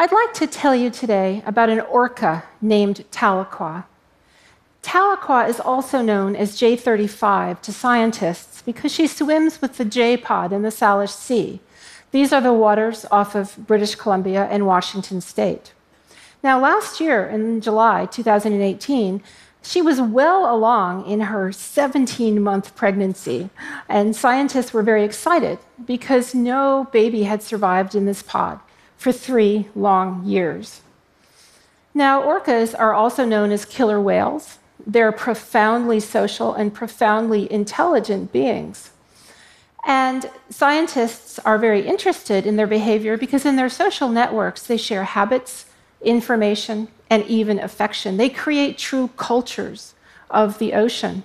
I'd like to tell you today about an orca named Tahlequah. Tahlequah is also known as J35 to scientists because she swims with the J pod in the Salish Sea. These are the waters off of British Columbia and Washington state. Now, last year in July 2018, she was well along in her 17 month pregnancy, and scientists were very excited because no baby had survived in this pod for three long years. Now, orcas are also known as killer whales. They're profoundly social and profoundly intelligent beings. And scientists are very interested in their behavior because in their social networks, they share habits, information, and even affection. They create true cultures of the ocean.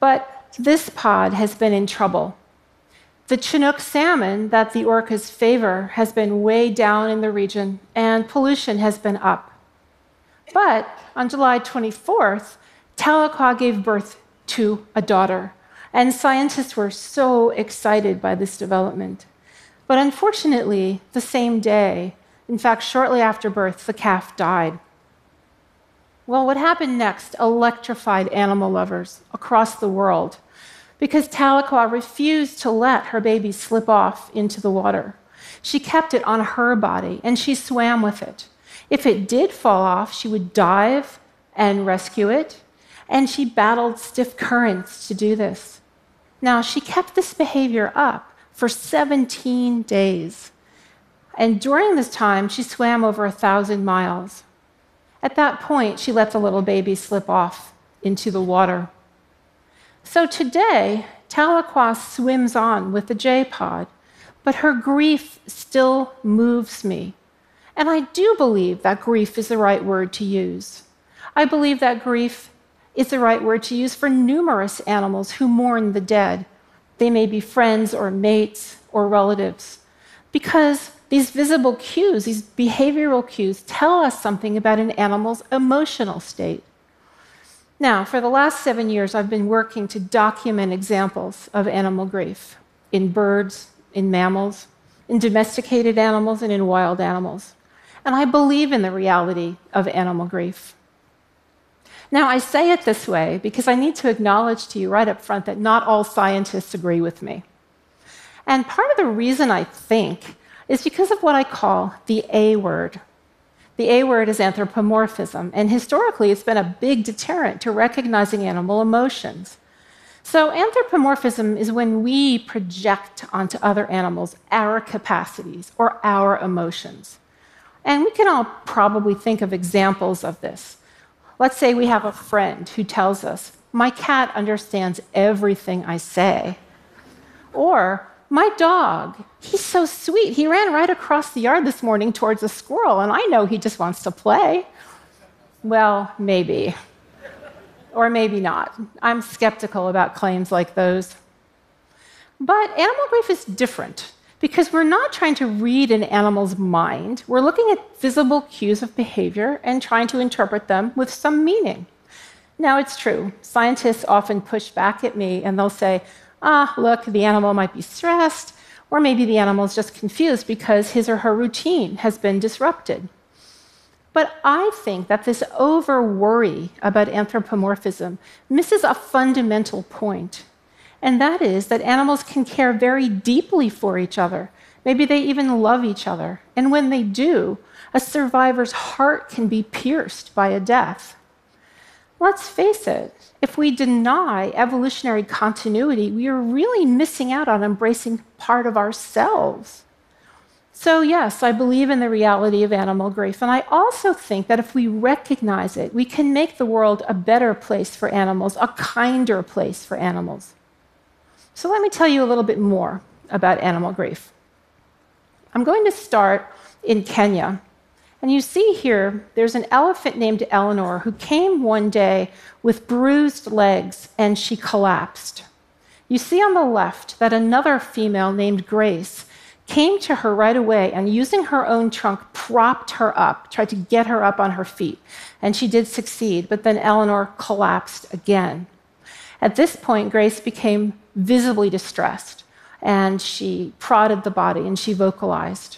But this pod has been in trouble. The Chinook salmon that the orcas favor has been way down in the region, and pollution has been up. But on July 24th, Tahlequah gave birth to a daughter, and scientists were so excited by this development. But unfortunately, the same day, in fact, shortly after birth, the calf died. Well, what happened next electrified animal lovers across the world because Tahlequah refused to let her baby slip off into the water. She kept it on her body and she swam with it. If it did fall off, she would dive and rescue it, and she battled stiff currents to do this. Now, she kept this behavior up for 17 days. And during this time, she swam over a thousand miles. At that point, she let the little baby slip off into the water. So today, Tahlequah swims on with the J pod, but her grief still moves me. And I do believe that grief is the right word to use. I believe that grief is the right word to use for numerous animals who mourn the dead. They may be friends or mates or relatives. Because these visible cues, these behavioral cues, tell us something about an animal's emotional state. Now, for the last seven years, I've been working to document examples of animal grief in birds, in mammals, in domesticated animals, and in wild animals. And I believe in the reality of animal grief. Now, I say it this way because I need to acknowledge to you right up front that not all scientists agree with me. And part of the reason I think is because of what I call the A word. The A word is anthropomorphism, and historically it's been a big deterrent to recognizing animal emotions. So, anthropomorphism is when we project onto other animals our capacities or our emotions. And we can all probably think of examples of this. Let's say we have a friend who tells us, My cat understands everything I say. Or, My dog, he's so sweet. He ran right across the yard this morning towards a squirrel, and I know he just wants to play. Well, maybe. Or maybe not. I'm skeptical about claims like those. But animal grief is different because we're not trying to read an animal's mind. We're looking at visible cues of behavior and trying to interpret them with some meaning. Now, it's true, scientists often push back at me and they'll say, ah, look, the animal might be stressed, or maybe the animal is just confused because his or her routine has been disrupted. But I think that this over worry about anthropomorphism misses a fundamental point and that is that animals can care very deeply for each other. Maybe they even love each other. And when they do, a survivor's heart can be pierced by a death. Let's face it, if we deny evolutionary continuity, we are really missing out on embracing part of ourselves. So, yes, I believe in the reality of animal grief. And I also think that if we recognize it, we can make the world a better place for animals, a kinder place for animals. So let me tell you a little bit more about animal grief. I'm going to start in Kenya. And you see here, there's an elephant named Eleanor who came one day with bruised legs and she collapsed. You see on the left that another female named Grace came to her right away and using her own trunk propped her up, tried to get her up on her feet. And she did succeed, but then Eleanor collapsed again. At this point, Grace became visibly distressed and she prodded the body and she vocalized.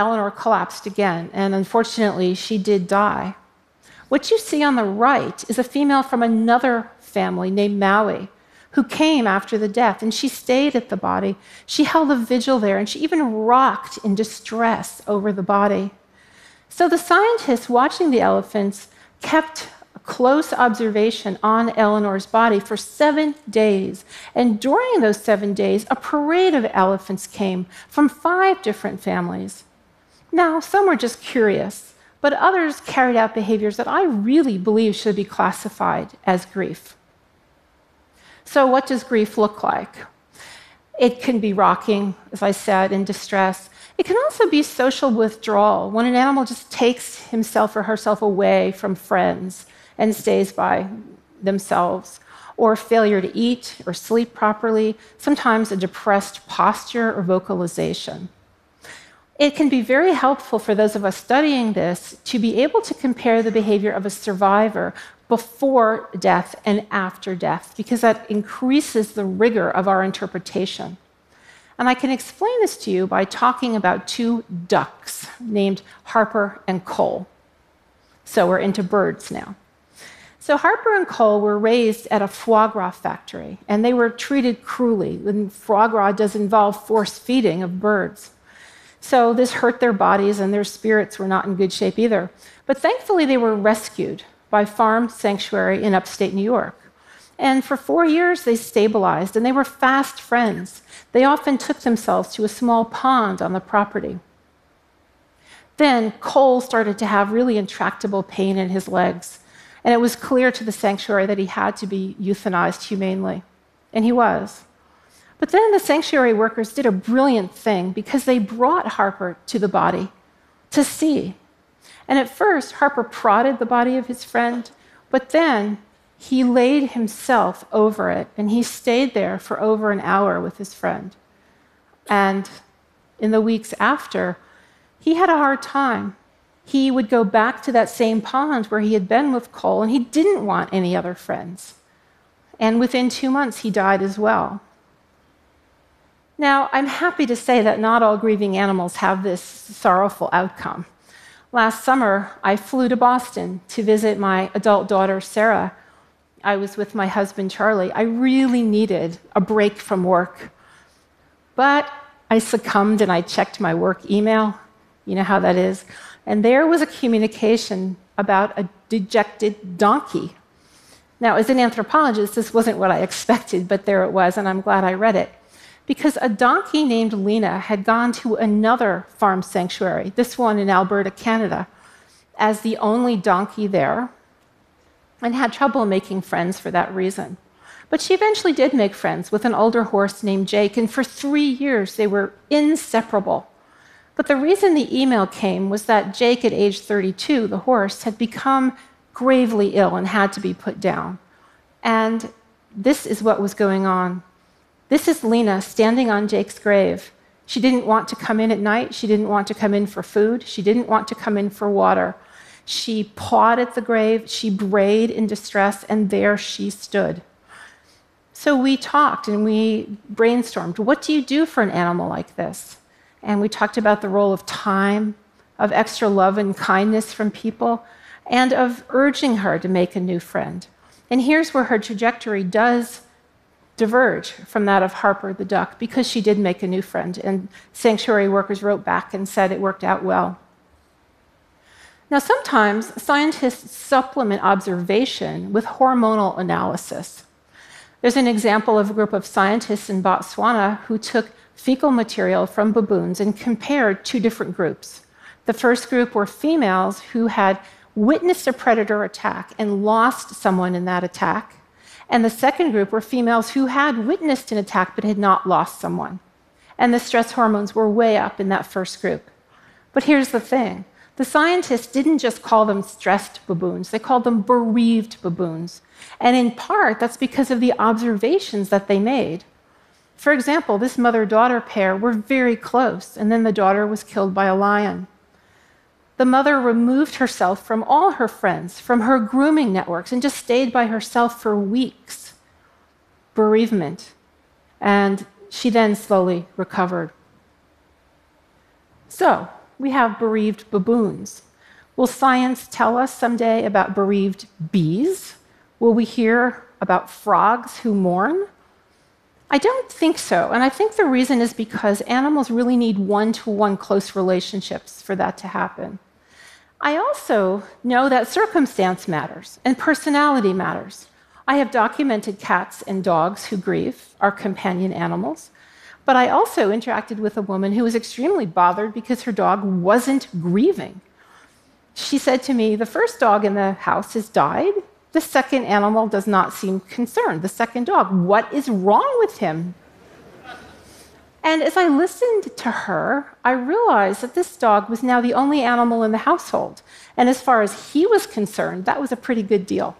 Eleanor collapsed again, and unfortunately, she did die. What you see on the right is a female from another family named Maui who came after the death, and she stayed at the body. She held a vigil there, and she even rocked in distress over the body. So the scientists watching the elephants kept a close observation on Eleanor's body for seven days. And during those seven days, a parade of elephants came from five different families. Now, some were just curious, but others carried out behaviors that I really believe should be classified as grief. So, what does grief look like? It can be rocking, as I said, in distress. It can also be social withdrawal, when an animal just takes himself or herself away from friends and stays by themselves, or failure to eat or sleep properly, sometimes a depressed posture or vocalization. It can be very helpful for those of us studying this to be able to compare the behavior of a survivor before death and after death, because that increases the rigor of our interpretation. And I can explain this to you by talking about two ducks named Harper and Cole. So we're into birds now. So Harper and Cole were raised at a foie gras factory, and they were treated cruelly. And foie gras does involve force feeding of birds. So this hurt their bodies, and their spirits were not in good shape either. But thankfully, they were rescued by Farm Sanctuary in upstate New York. And for four years, they stabilized and they were fast friends. They often took themselves to a small pond on the property. Then Cole started to have really intractable pain in his legs, and it was clear to the sanctuary that he had to be euthanized humanely. And he was. But then the sanctuary workers did a brilliant thing because they brought Harper to the body to see and at first, Harper prodded the body of his friend, but then he laid himself over it and he stayed there for over an hour with his friend. And in the weeks after, he had a hard time. He would go back to that same pond where he had been with Cole, and he didn't want any other friends. And within two months, he died as well. Now, I'm happy to say that not all grieving animals have this sorrowful outcome. Last summer, I flew to Boston to visit my adult daughter, Sarah. I was with my husband, Charlie. I really needed a break from work. But I succumbed and I checked my work email. You know how that is. And there was a communication about a dejected donkey. Now, as an anthropologist, this wasn't what I expected, but there it was, and I'm glad I read it because a donkey named Lena had gone to another farm sanctuary, this one in Alberta, Canada, as the only donkey there, and had trouble making friends for that reason. But she eventually did make friends with an older horse named Jake, and for three years they were inseparable. But the reason the email came was that Jake, at age 32, the horse, had become gravely ill and had to be put down. And this is what was going on this is Lena standing on Jake's grave. She didn't want to come in at night. She didn't want to come in for food. She didn't want to come in for water. She pawed at the grave. She brayed in distress, and there she stood. So we talked and we brainstormed what do you do for an animal like this? And we talked about the role of time, of extra love and kindness from people, and of urging her to make a new friend. And here's where her trajectory does diverge from that of Harper the duck because she did make a new friend, and sanctuary workers wrote back and said it worked out well. Now, sometimes scientists supplement observation with hormonal analysis. There's an example of a group of scientists in Botswana who took fecal material from baboons and compared two different groups. The first group were females who had witnessed a predator attack and lost someone in that attack. And the second group were females who had witnessed an attack but had not lost someone. And the stress hormones were way up in that first group. But here's the thing the scientists didn't just call them stressed baboons, they called them bereaved baboons. And in part, that's because of the observations that they made. For example, this mother daughter pair were very close, and then the daughter was killed by a lion the mother removed herself from all her friends, from her grooming networks, and just stayed by herself for weeks. Bereavement. And she then slowly recovered. So, we have bereaved baboons. Will science tell us someday about bereaved bees? Will we hear about frogs who mourn? I don't think so. And I think the reason is because animals really need one to one close relationships for that to happen. I also know that circumstance matters and personality matters. I have documented cats and dogs who grieve, our companion animals. But I also interacted with a woman who was extremely bothered because her dog wasn't grieving. She said to me, The first dog in the house has died. The second animal does not seem concerned. The second dog, what is wrong with him? And as I listened to her, I realized that this dog was now the only animal in the household. And as far as he was concerned, that was a pretty good deal.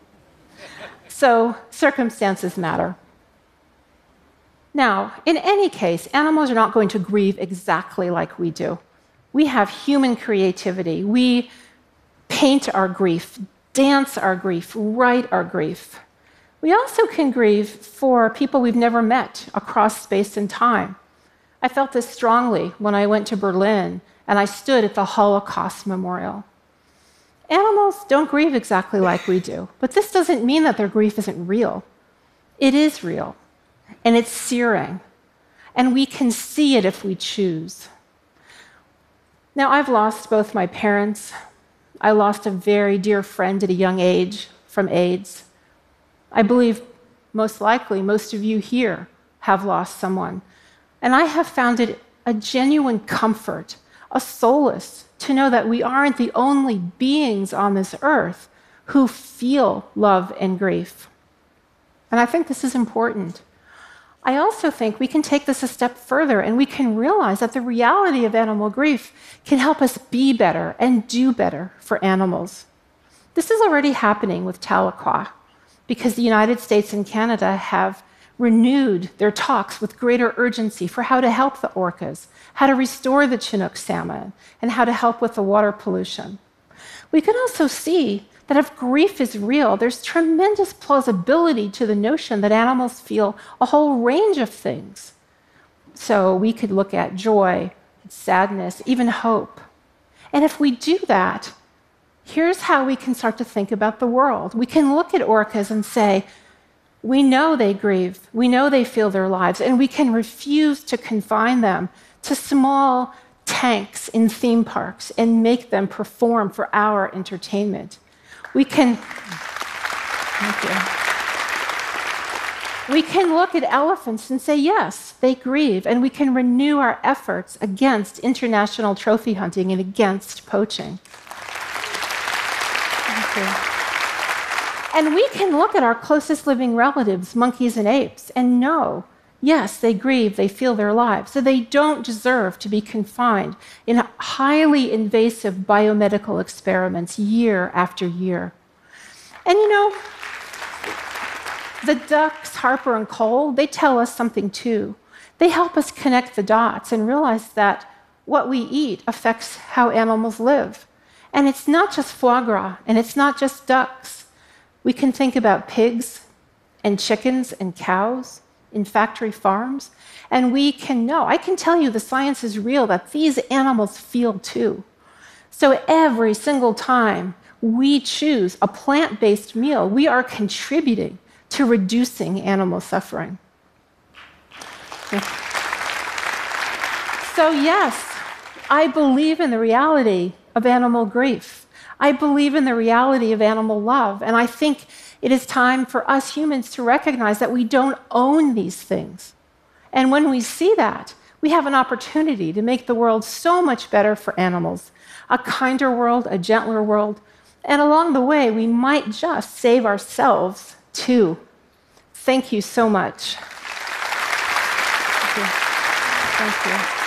So circumstances matter. Now, in any case, animals are not going to grieve exactly like we do. We have human creativity. We paint our grief, dance our grief, write our grief. We also can grieve for people we've never met across space and time. I felt this strongly when I went to Berlin and I stood at the Holocaust Memorial. Animals don't grieve exactly like we do, but this doesn't mean that their grief isn't real. It is real, and it's searing, and we can see it if we choose. Now, I've lost both my parents, I lost a very dear friend at a young age from AIDS. I believe most likely most of you here have lost someone. And I have found it a genuine comfort, a solace to know that we aren't the only beings on this earth who feel love and grief. And I think this is important. I also think we can take this a step further and we can realize that the reality of animal grief can help us be better and do better for animals. This is already happening with Tahlequah because the United States and Canada have renewed their talks with greater urgency for how to help the orcas, how to restore the Chinook salmon, and how to help with the water pollution. We can also see that if grief is real, there's tremendous plausibility to the notion that animals feel a whole range of things. So we could look at joy, sadness, even hope. And if we do that, here's how we can start to think about the world. We can look at orcas and say, we know they grieve, we know they feel their lives, and we can refuse to confine them to small tanks in theme parks and make them perform for our entertainment. We can. Thank you. We can look at elephants and say, yes, they grieve, and we can renew our efforts against international trophy hunting and against poaching. Thank you. And we can look at our closest living relatives, monkeys and apes, and know yes, they grieve, they feel their lives, so they don't deserve to be confined in highly invasive biomedical experiments year after year. And you know, the ducks, Harper and Cole, they tell us something too. They help us connect the dots and realize that what we eat affects how animals live. And it's not just foie gras, and it's not just ducks. We can think about pigs and chickens and cows in factory farms. And we can know, I can tell you the science is real that these animals feel too. So every single time we choose a plant based meal, we are contributing to reducing animal suffering. So, yes, I believe in the reality of animal grief. I believe in the reality of animal love. And I think it is time for us humans to recognize that we don't own these things. And when we see that, we have an opportunity to make the world so much better for animals a kinder world, a gentler world. And along the way, we might just save ourselves too. Thank you so much. Thank you. Thank you.